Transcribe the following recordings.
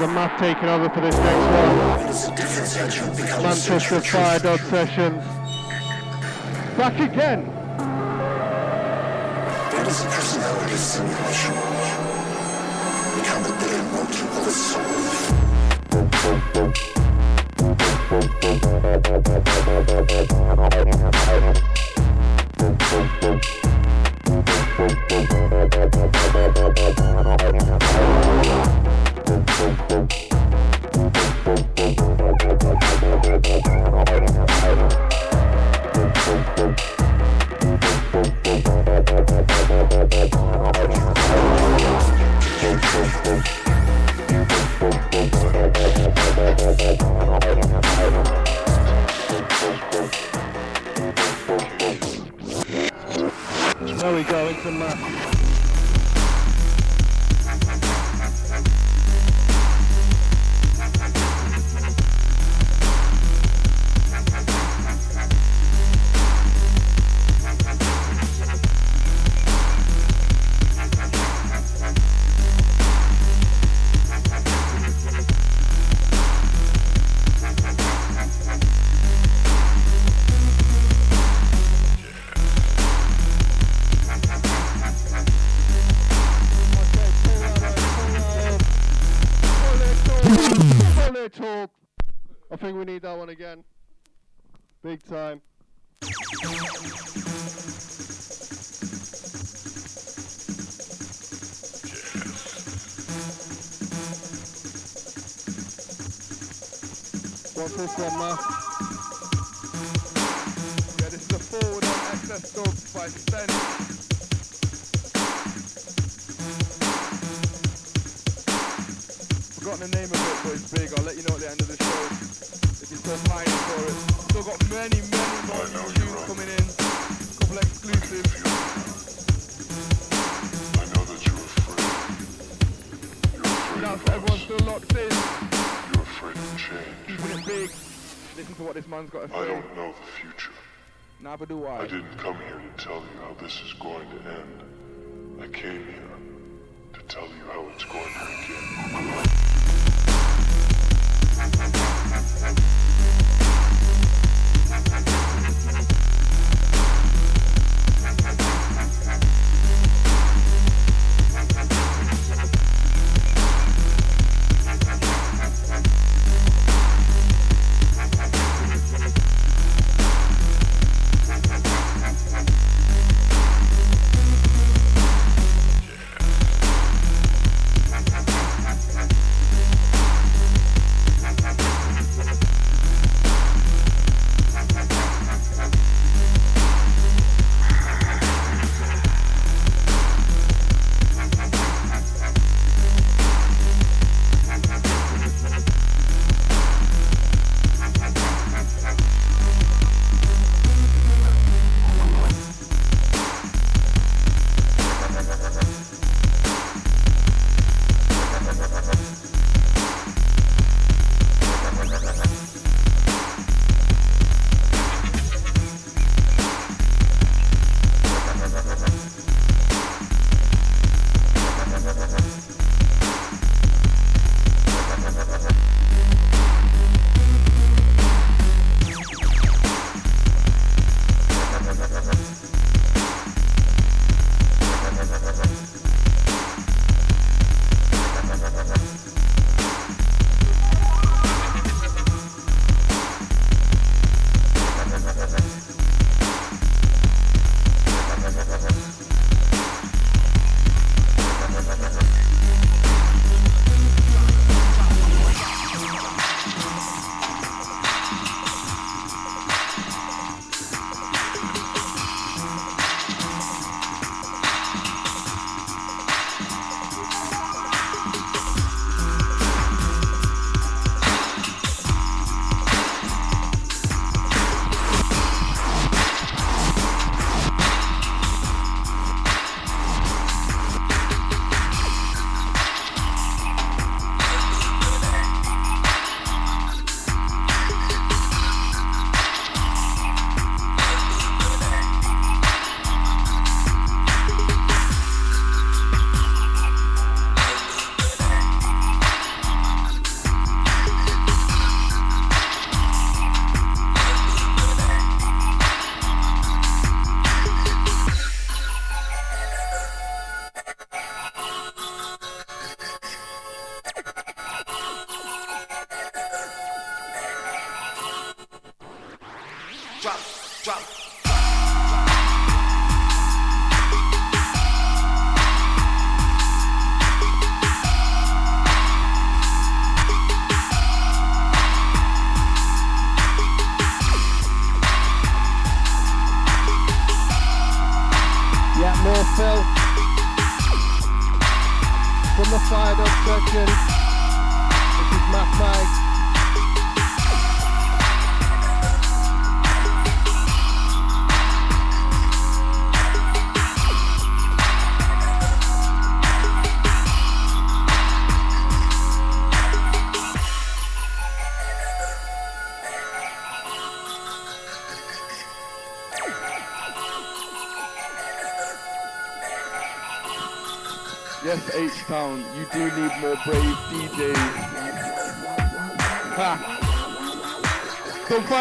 Of Math taking over for this next one. Manchester Fire Dog Sessions. Back again. That is a personality simulation. Become the bitter motive of the soul. There we go, it's a map. What's this Do I. Didn't come here to tell you how this is going to end. I came here to tell you how it's going to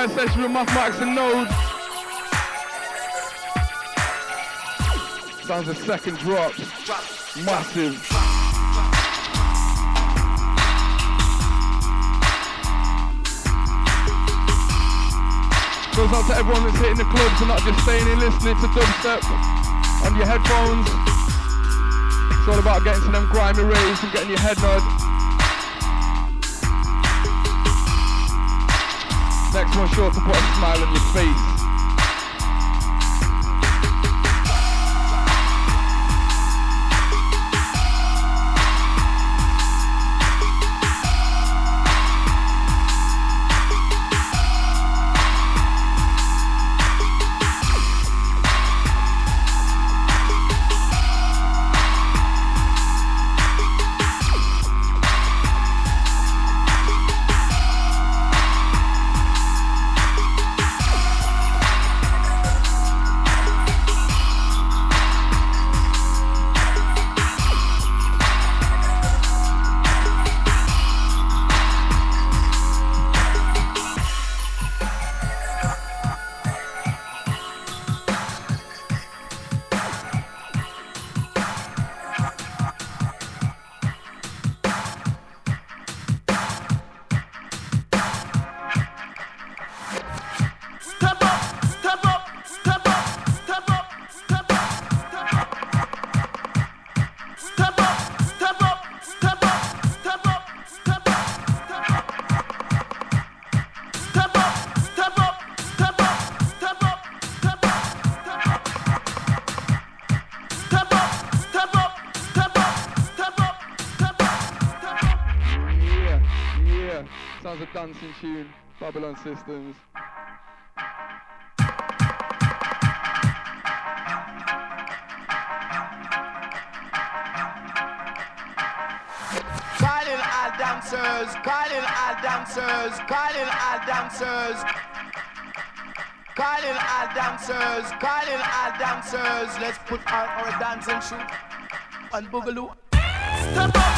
session with Muff Max and nodes. Sounds a second drop. Massive. Goes out to everyone that's hitting the clubs and not just staying in listening to dubstep on your headphones. It's all about getting to them grimy raves and getting your head nod. Next one sure to put a smile on your face. Dancing tune, Babylon Systems. Calling all dancers, calling all dancers, calling all dancers. Calling all dancers, calling all dancers. Let's put on our dancing shoe and boogaloo. Step up,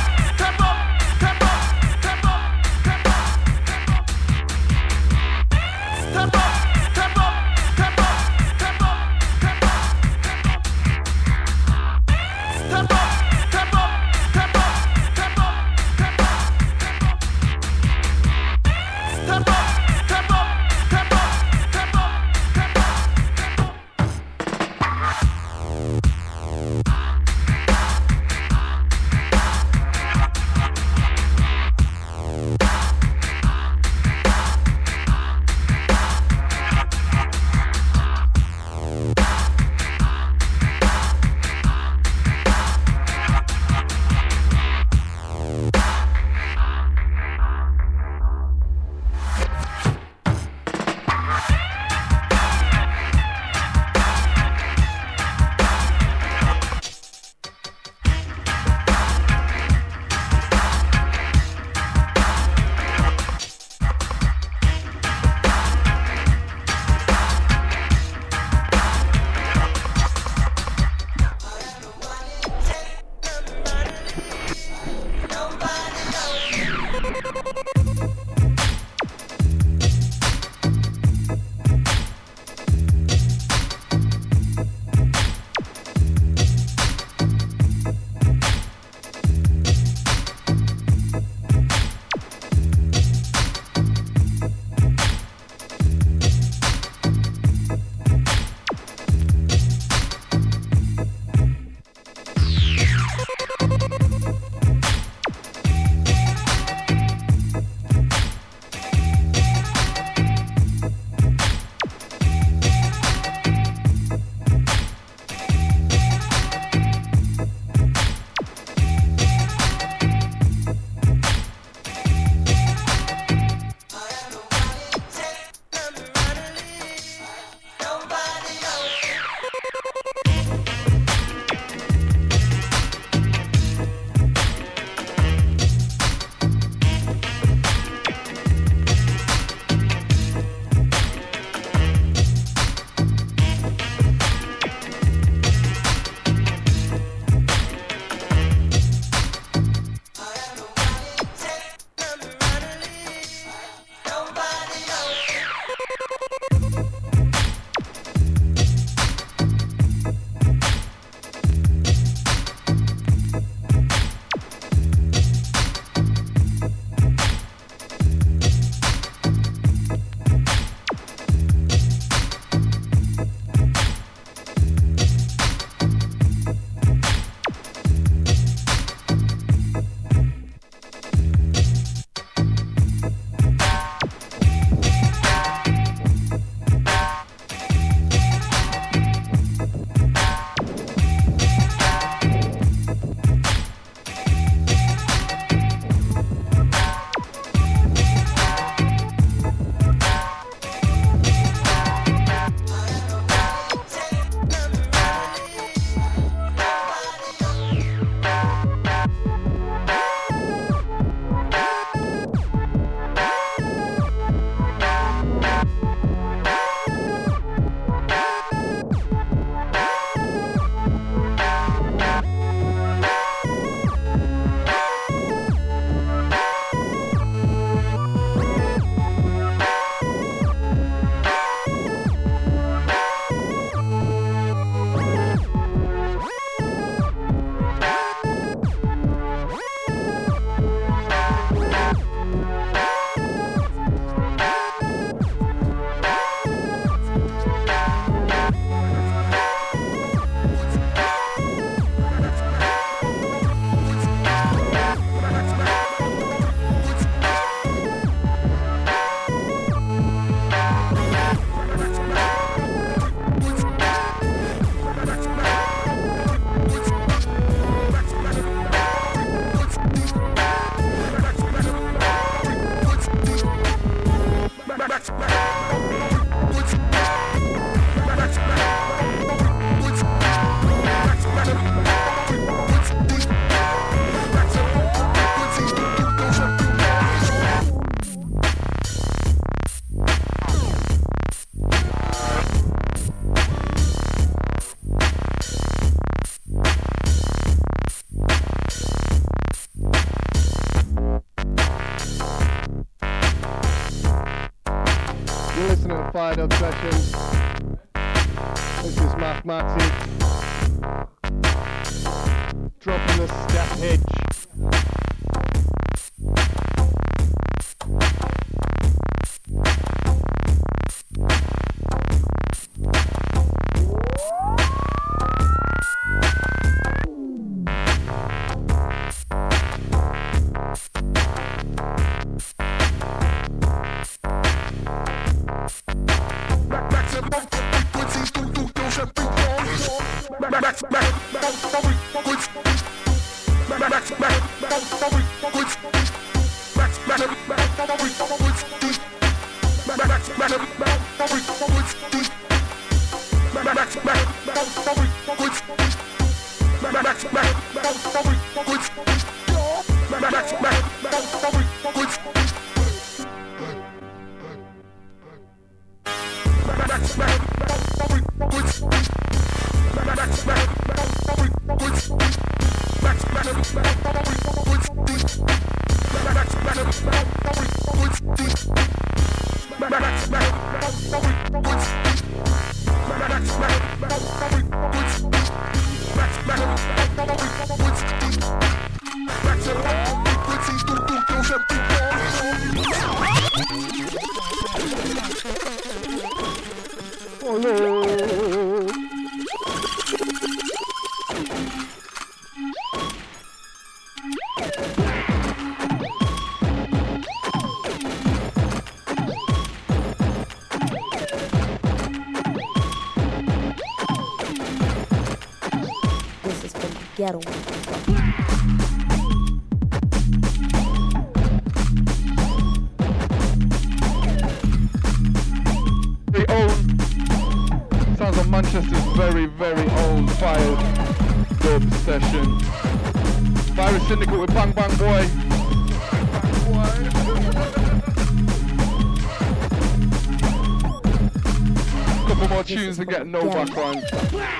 got no background.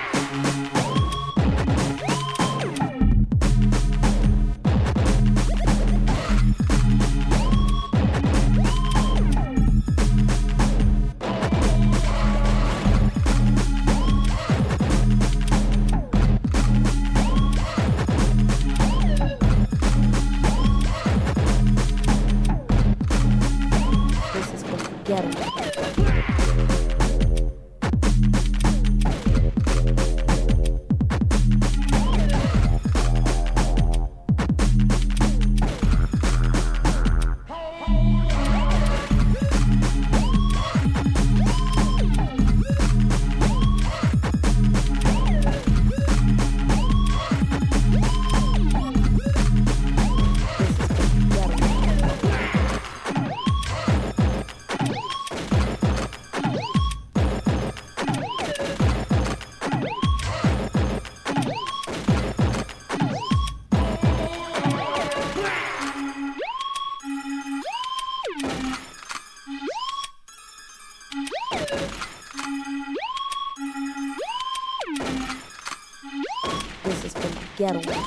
Eram.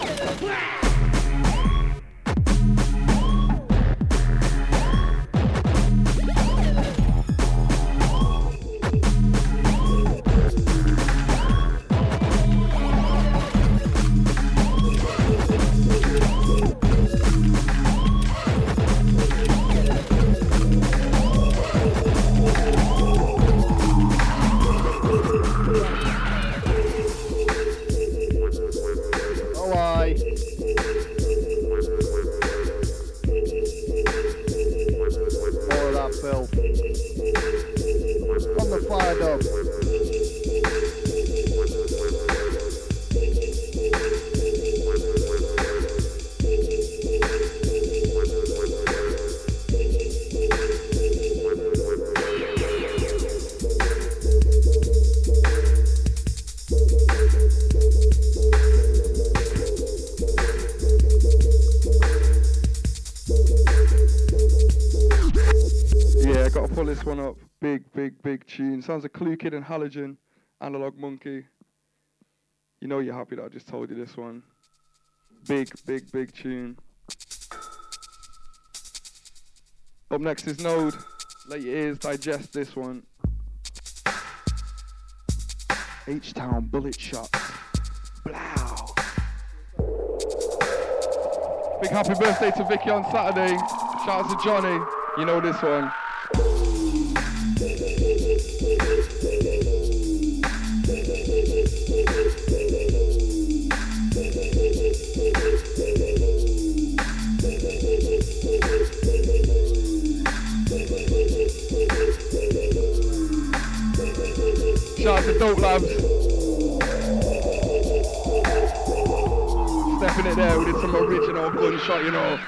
Sounds of Cluekid and Halogen, Analog Monkey. You know you're happy that I just told you this one. Big, big, big tune. Up next is Node. Let your ears digest this one. H-Town Bullet Shots. Blow. Big happy birthday to Vicky on Saturday. Shout out to Johnny. You know this one. Shout out to Dope Labs. Stepping it there, we did some original gunshot, you know.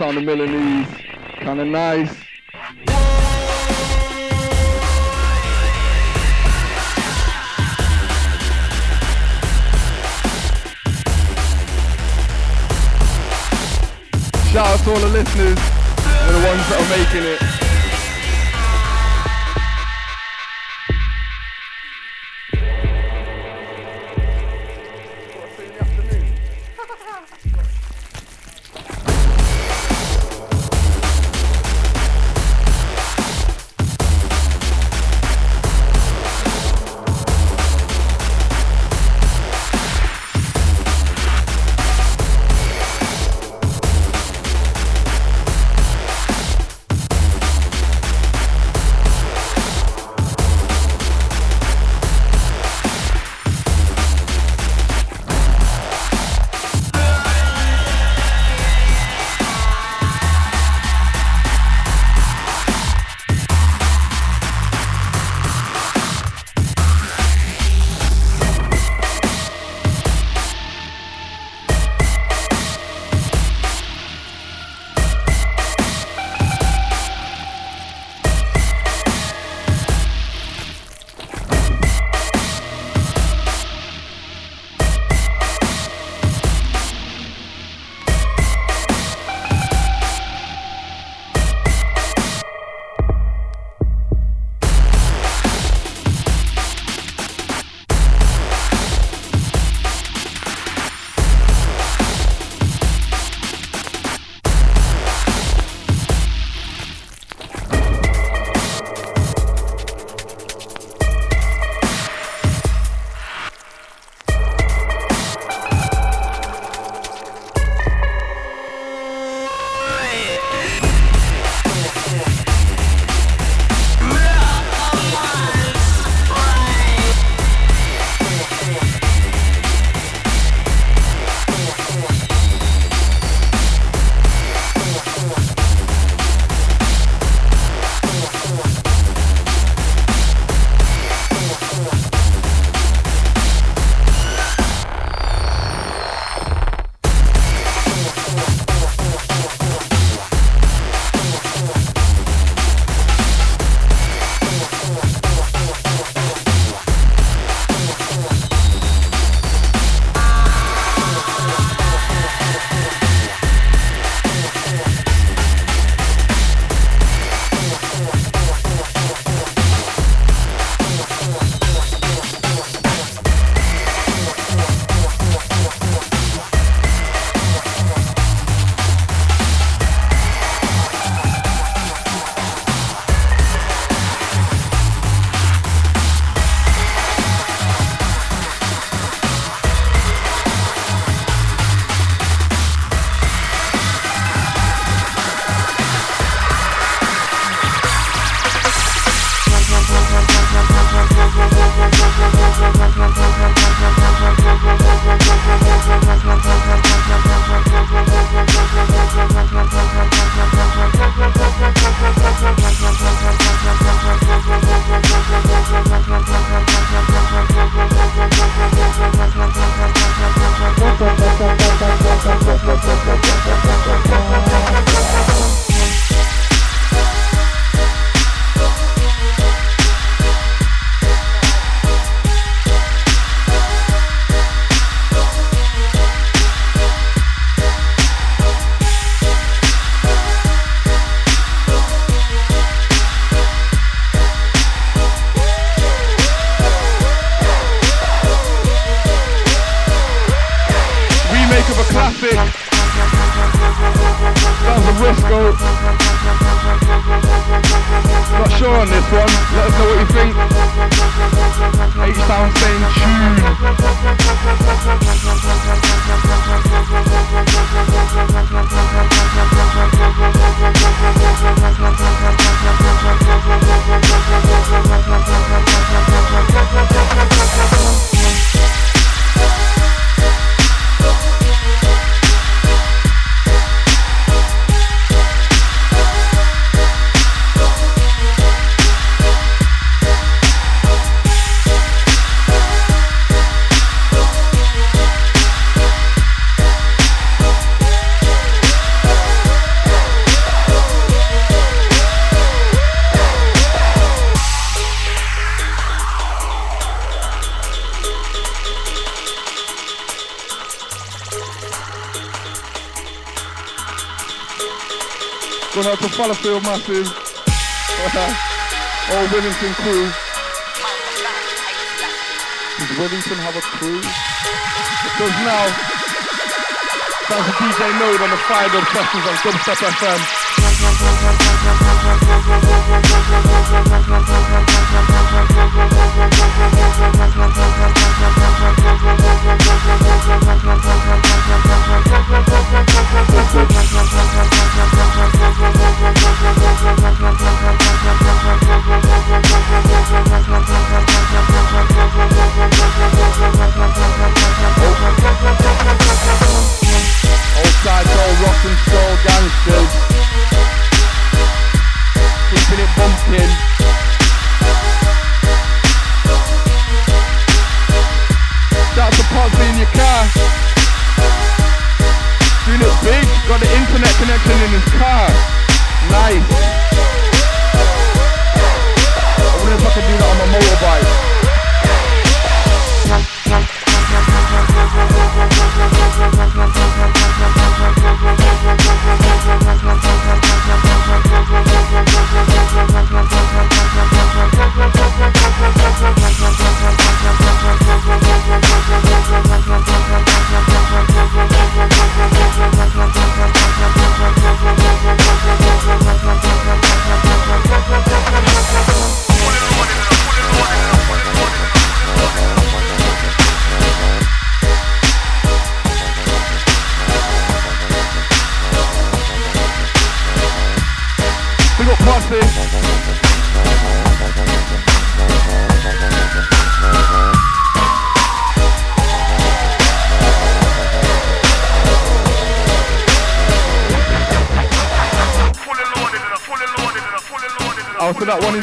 One's the Milanese. Kinda nice. Shout out to all the listeners and the ones that are making it. Massive. Old Wellington crew. Does Wellington have a crew? Does now. Sounds a DJ Node on the Dub sessions on Dubstep FM. Old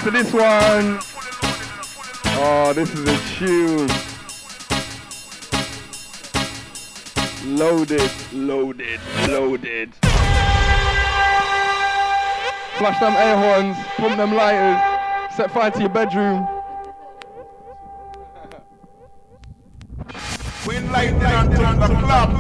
into this one. Oh, this is a tune. Loaded, loaded, loaded. Flash them air horns, pump them lighters, set fire to your bedroom. We light down to the club,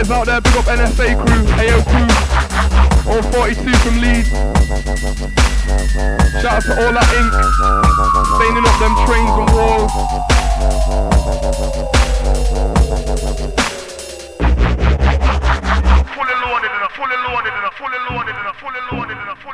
writers out there. Big up NSA crew, AO crew. All 42 from Leeds. Shout out to all that ink. Staining up them trains and walls. Fully loaded and fully loaded and fully loaded and fully loaded and fully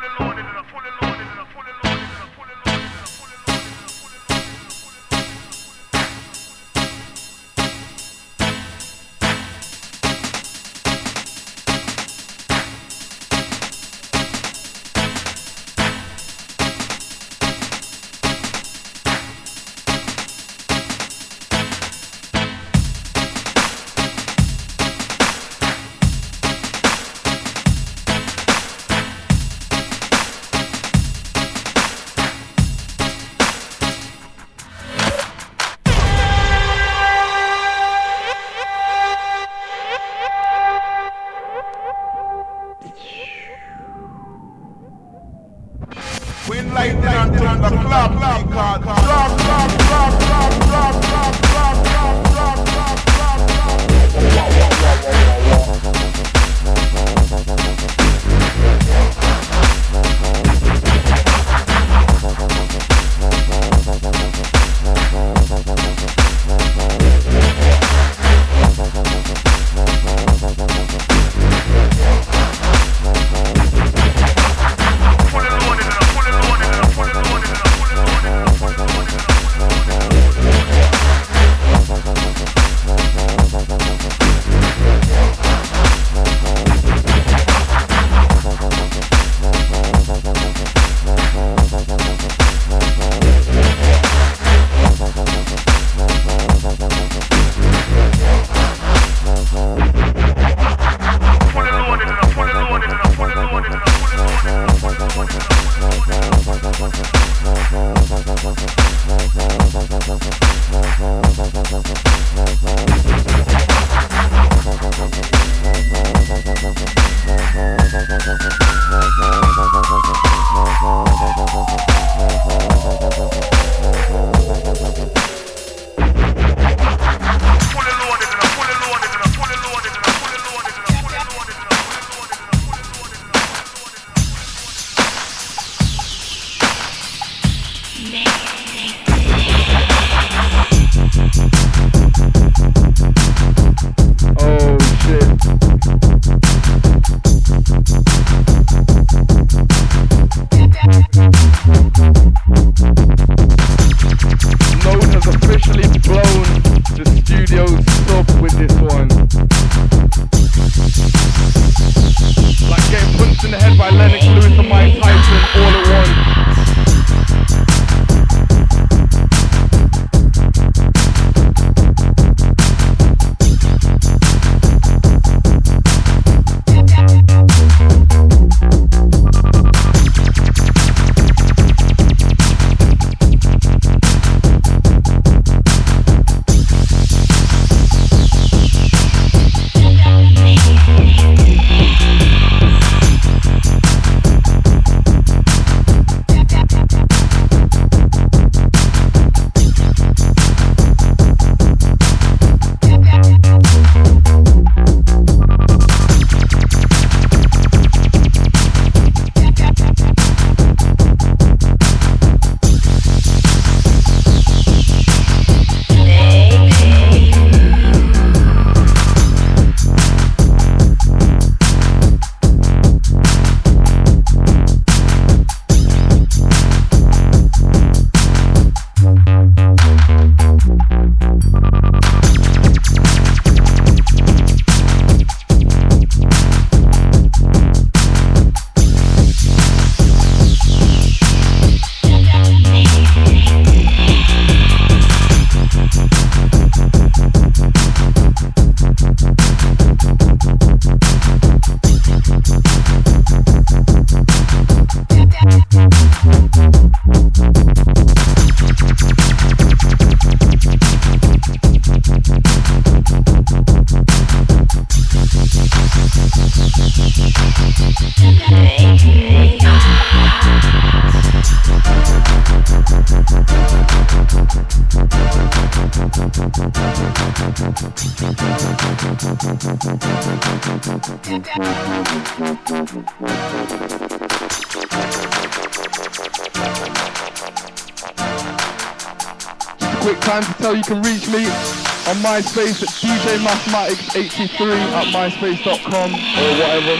MySpace at DJ Mathematics83 at myspace.com or whatever.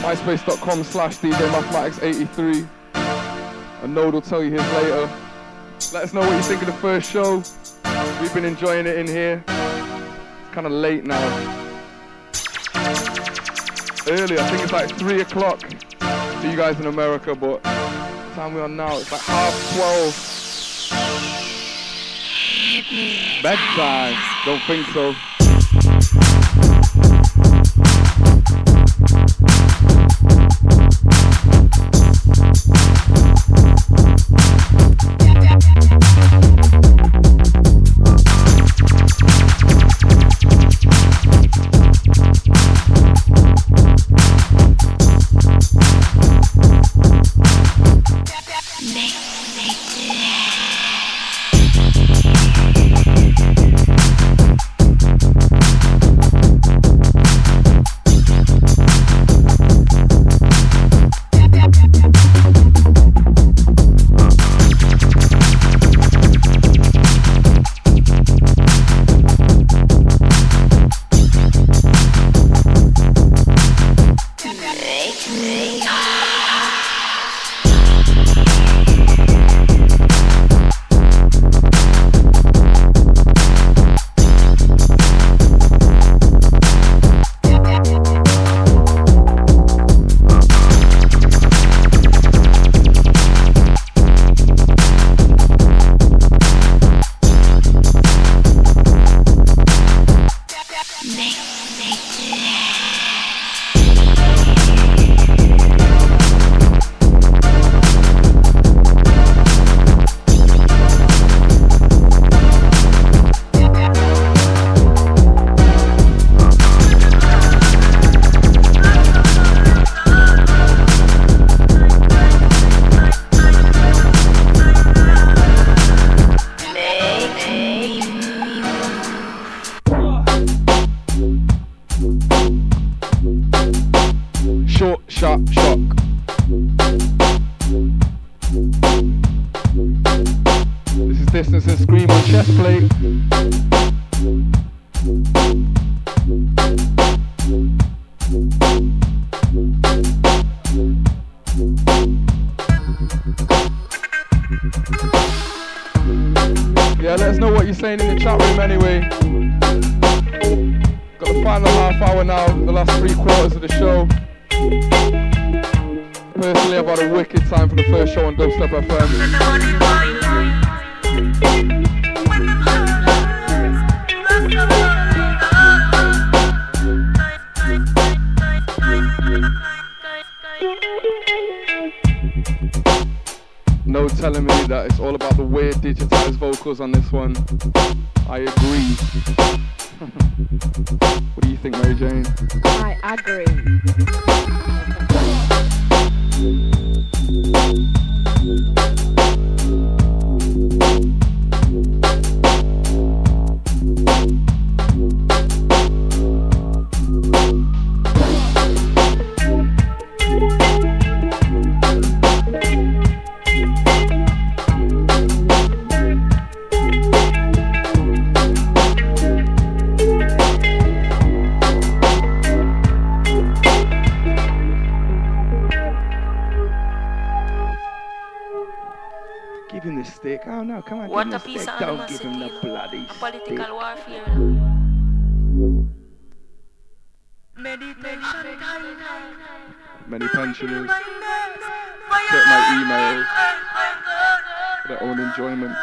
MySpace.com slash DJ Mathematics83. A node will tell you his later. Let us know what you think of the first show. We've been enjoying it in here. It's kind of late now. Early, I think it's like 3 o'clock for you guys in America, but time we're now, it's like half 12. Bedtime. Don't think so. Many pensioners get my emails for their own enjoyment.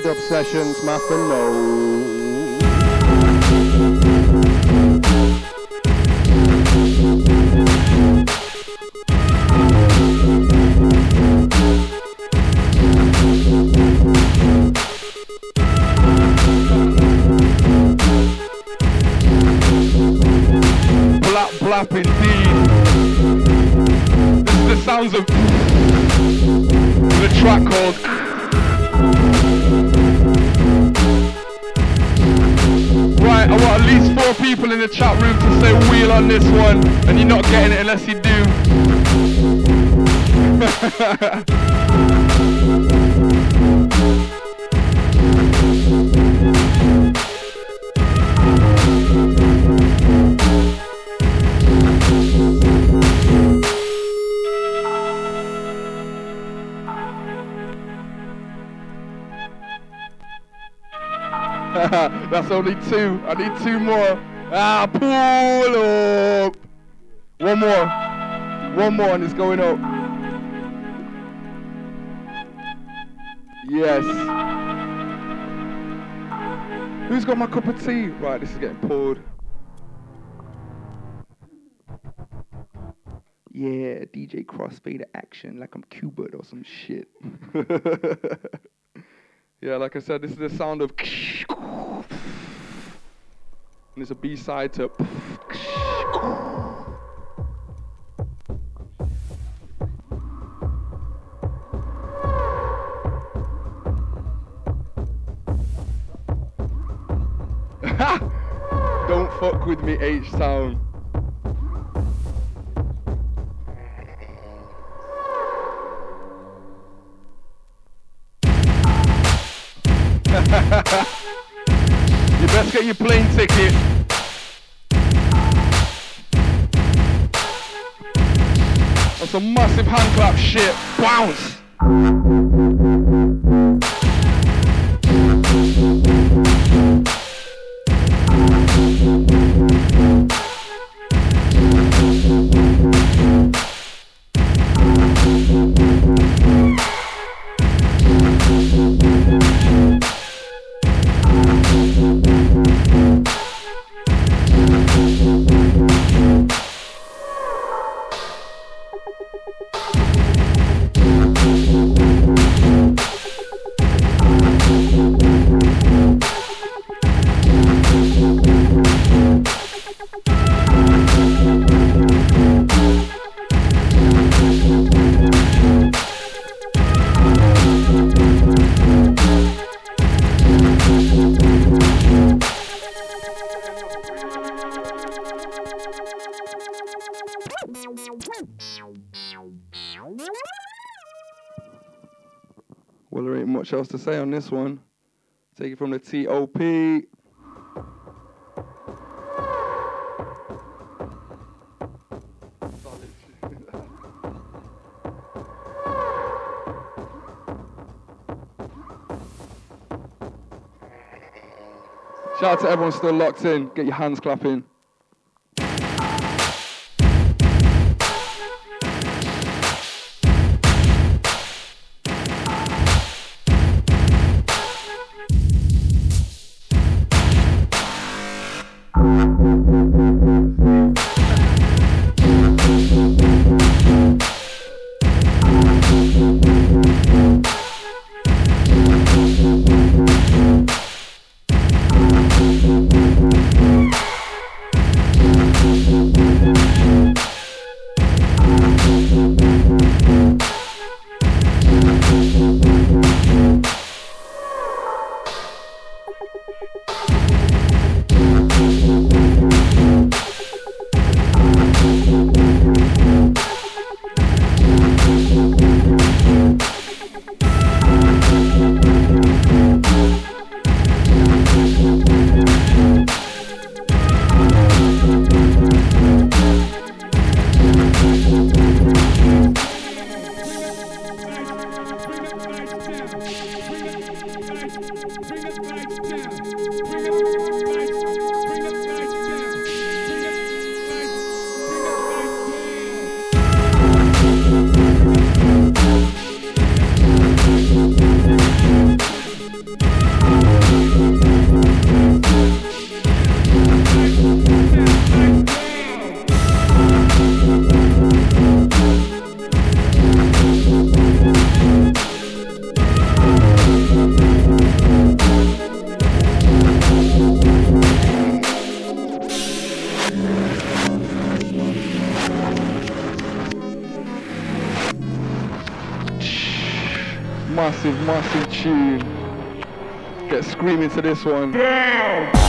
Side Obsessions, Muffin No. blap indeed. This is the sounds of the track called at least four people in the chat room to say wheel on this one, and you're not getting it unless you do. Only two. I need two more. Ah, pull up. One more. One more and it's going up. Yes. Who's got my cup of tea? Right, this is getting pulled. Yeah, DJ Crossfader action like I'm Qbert or some shit. Yeah, like I said, this is the sound of. And it's a B side to. Don't fuck with me, H Town. Get your plane ticket. That's a massive hand clap shit. Bounce. Much else to say on this one. Take it from the TOP. Shout out to everyone still locked in. Get your hands clapping. scream into this one. Damn.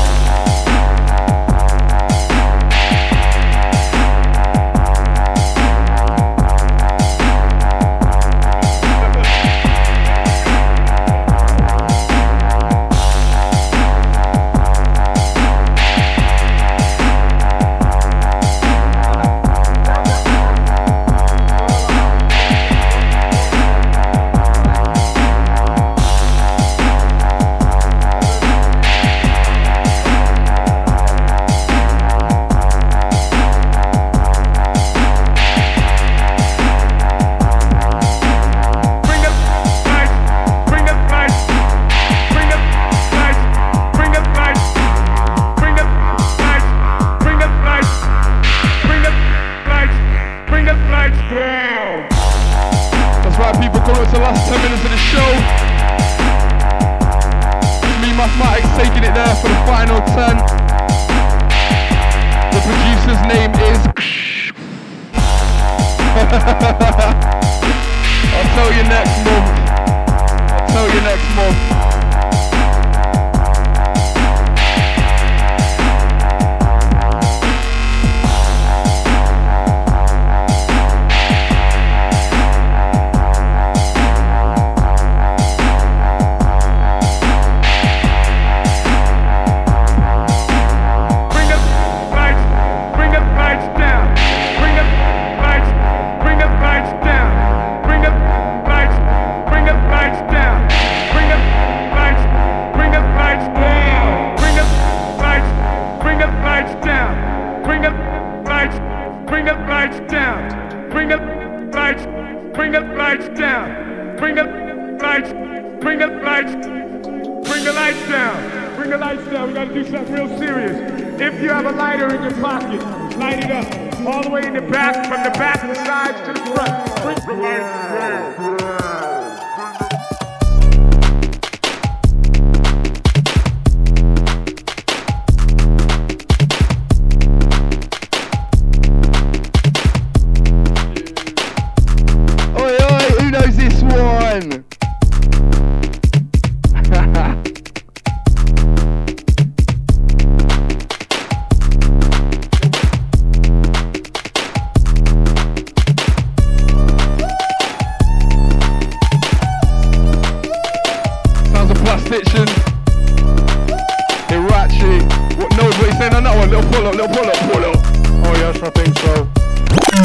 on that one. Little pull up, little pull up, pull up. Oh, yes, I think so.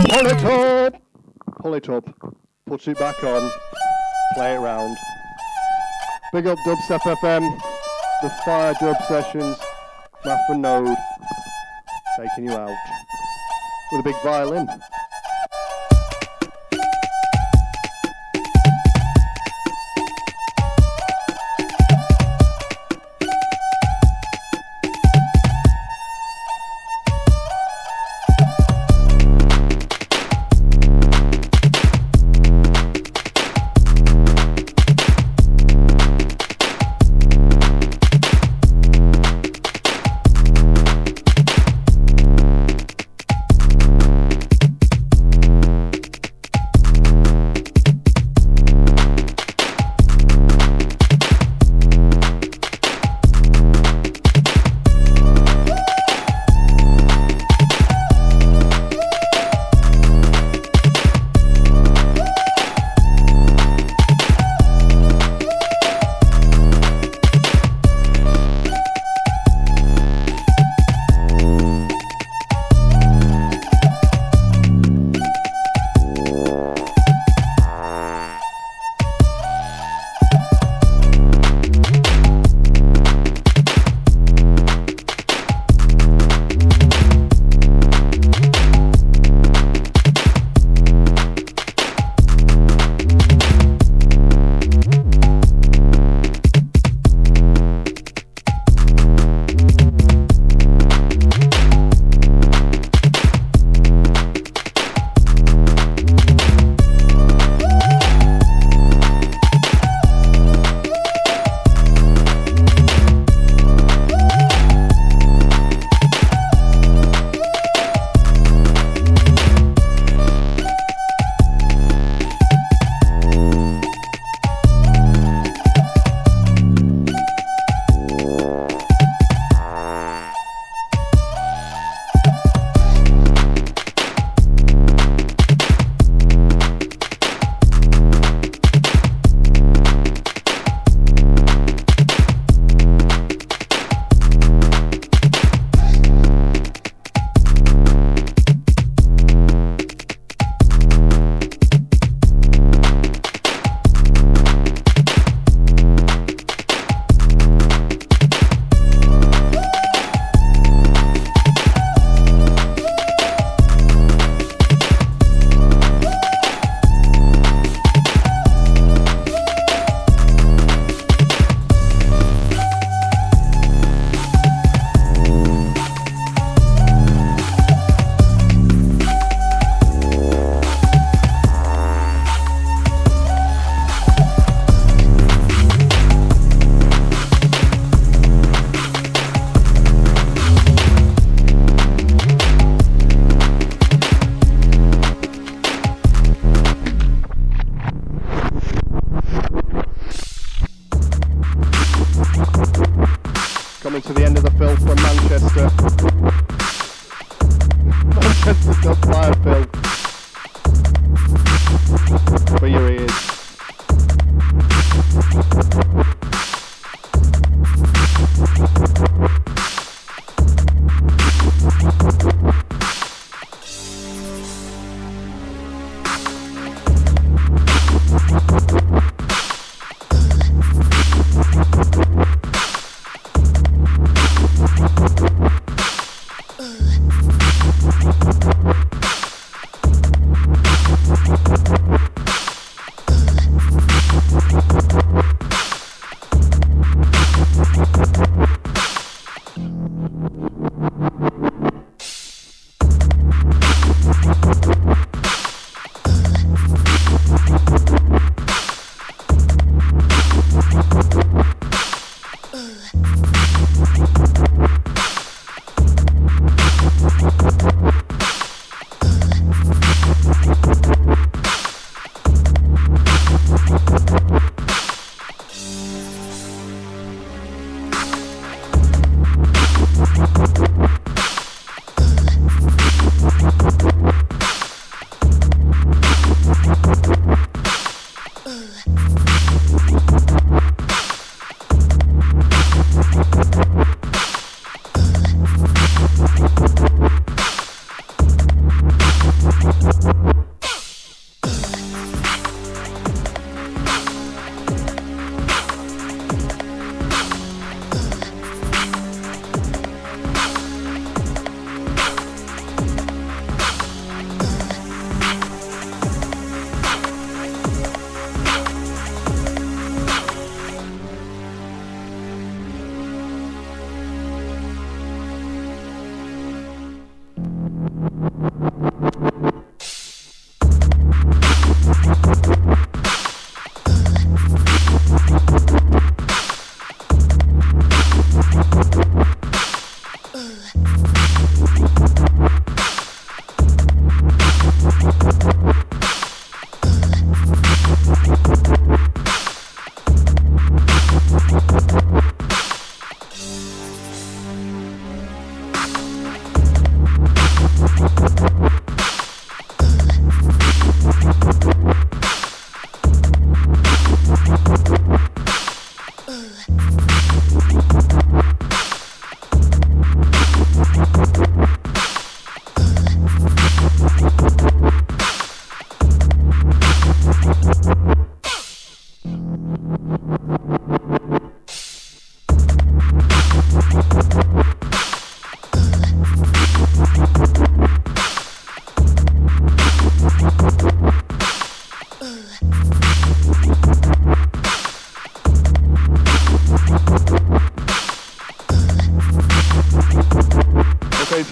Pull it up. Pull it up. Put it back on. Play it round. Big up Dubs FFM. The Fire Dub Sessions. Math and Node. Taking you out. With a big violin.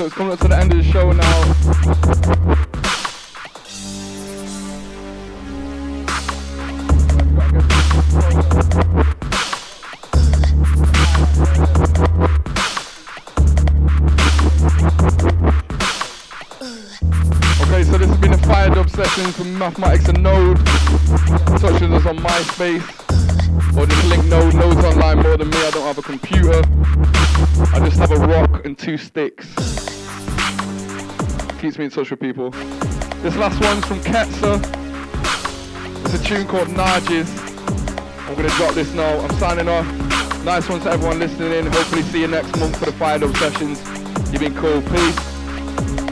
So it's coming up to the end of the show now. Okay, so this has been a fire dub session from Mathematics and Node. Touch with us on MySpace. Or just link Node. Node's online more than me. I don't have a computer. I just have a rock and two sticks. Keeps me in touch with people. This last one's from Ketzer. It's a tune called Narges. I'm gonna drop this now. I'm signing off. Nice one to everyone listening in. Hopefully see you next month for the Fire Dub sessions. You've been cool. Peace.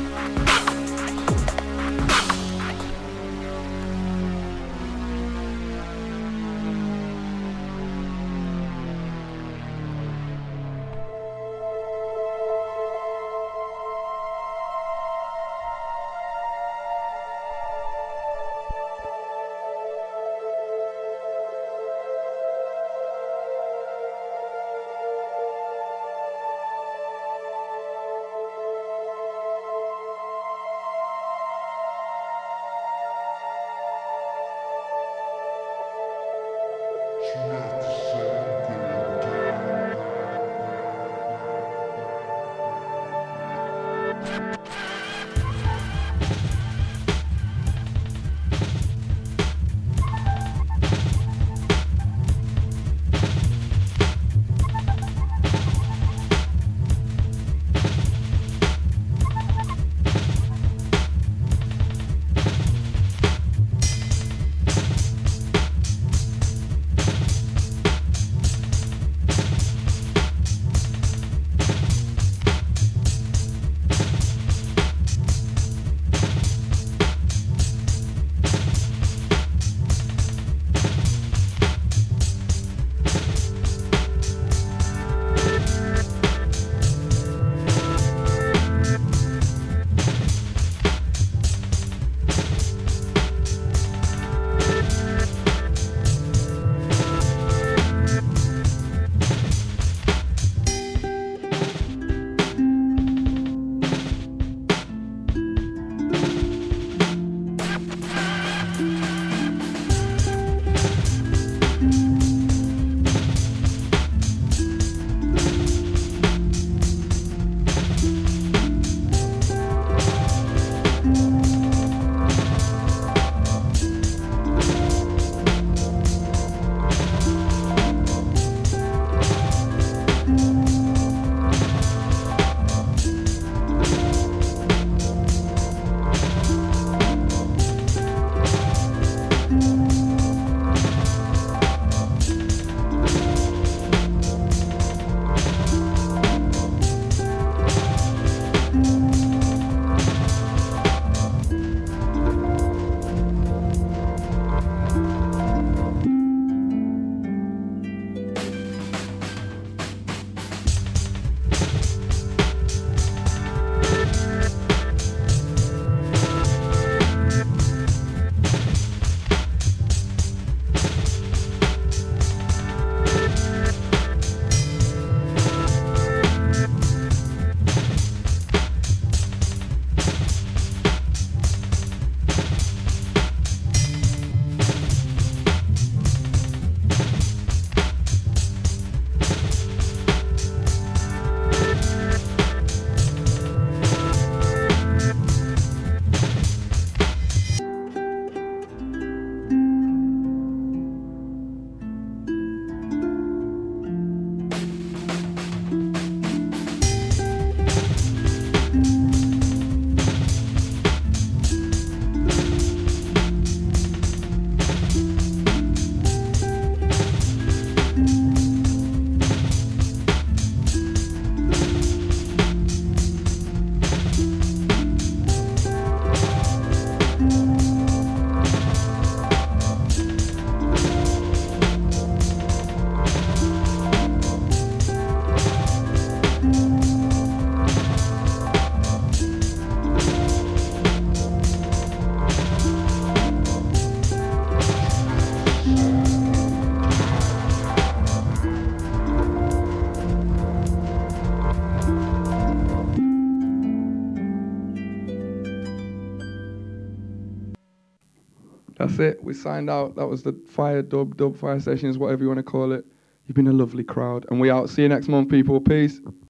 That's it. We signed out. That was the fire dub, dub fire sessions, whatever you want to call it. You've been a lovely crowd. And we out. See you next month, people. Peace.